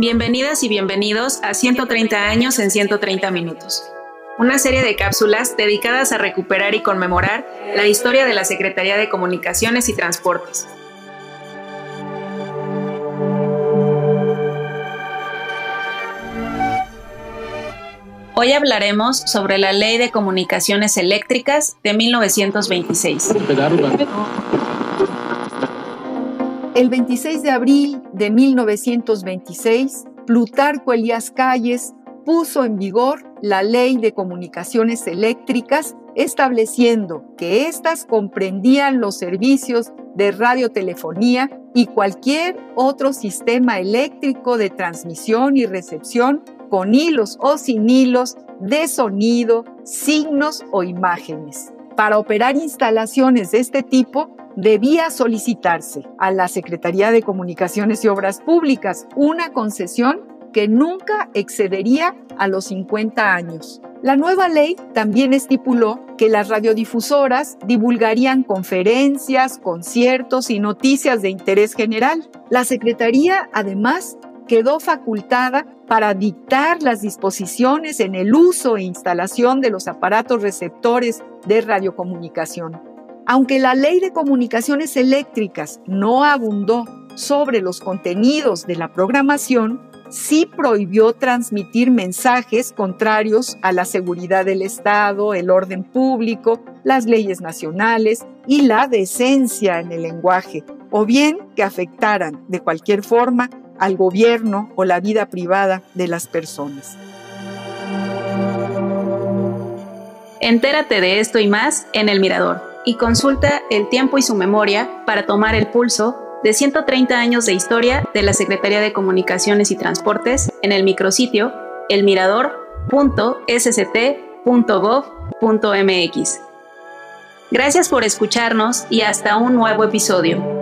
Bienvenidas y bienvenidos a 130 años en 130 minutos, una serie de cápsulas dedicadas a recuperar y conmemorar la historia de la Secretaría de Comunicaciones y Transportes. Hoy hablaremos sobre la Ley de Comunicaciones Eléctricas de 1926. El 26 de abril de 1926, Plutarco Elías Calles puso en vigor la Ley de Comunicaciones Eléctricas, estableciendo que éstas comprendían los servicios de radiotelefonía y cualquier otro sistema eléctrico de transmisión y recepción con hilos o sin hilos de sonido, signos o imágenes. Para operar instalaciones de este tipo, debía solicitarse a la Secretaría de Comunicaciones y Obras Públicas una concesión que nunca excedería a los 50 años. La nueva ley también estipuló que las radiodifusoras divulgarían conferencias, conciertos y noticias de interés general. La Secretaría, además, quedó facultada para dictar las disposiciones en el uso e instalación de los aparatos receptores de radiocomunicación. Aunque la ley de comunicaciones eléctricas no abundó sobre los contenidos de la programación, sí prohibió transmitir mensajes contrarios a la seguridad del Estado, el orden público, las leyes nacionales y la decencia en el lenguaje, o bien que afectaran de cualquier forma al gobierno o la vida privada de las personas. Entérate de esto y más en El Mirador y consulta el tiempo y su memoria para tomar el pulso de 130 años de historia de la Secretaría de Comunicaciones y Transportes en el micrositio elmirador.sct.gov.mx. Gracias por escucharnos y hasta un nuevo episodio.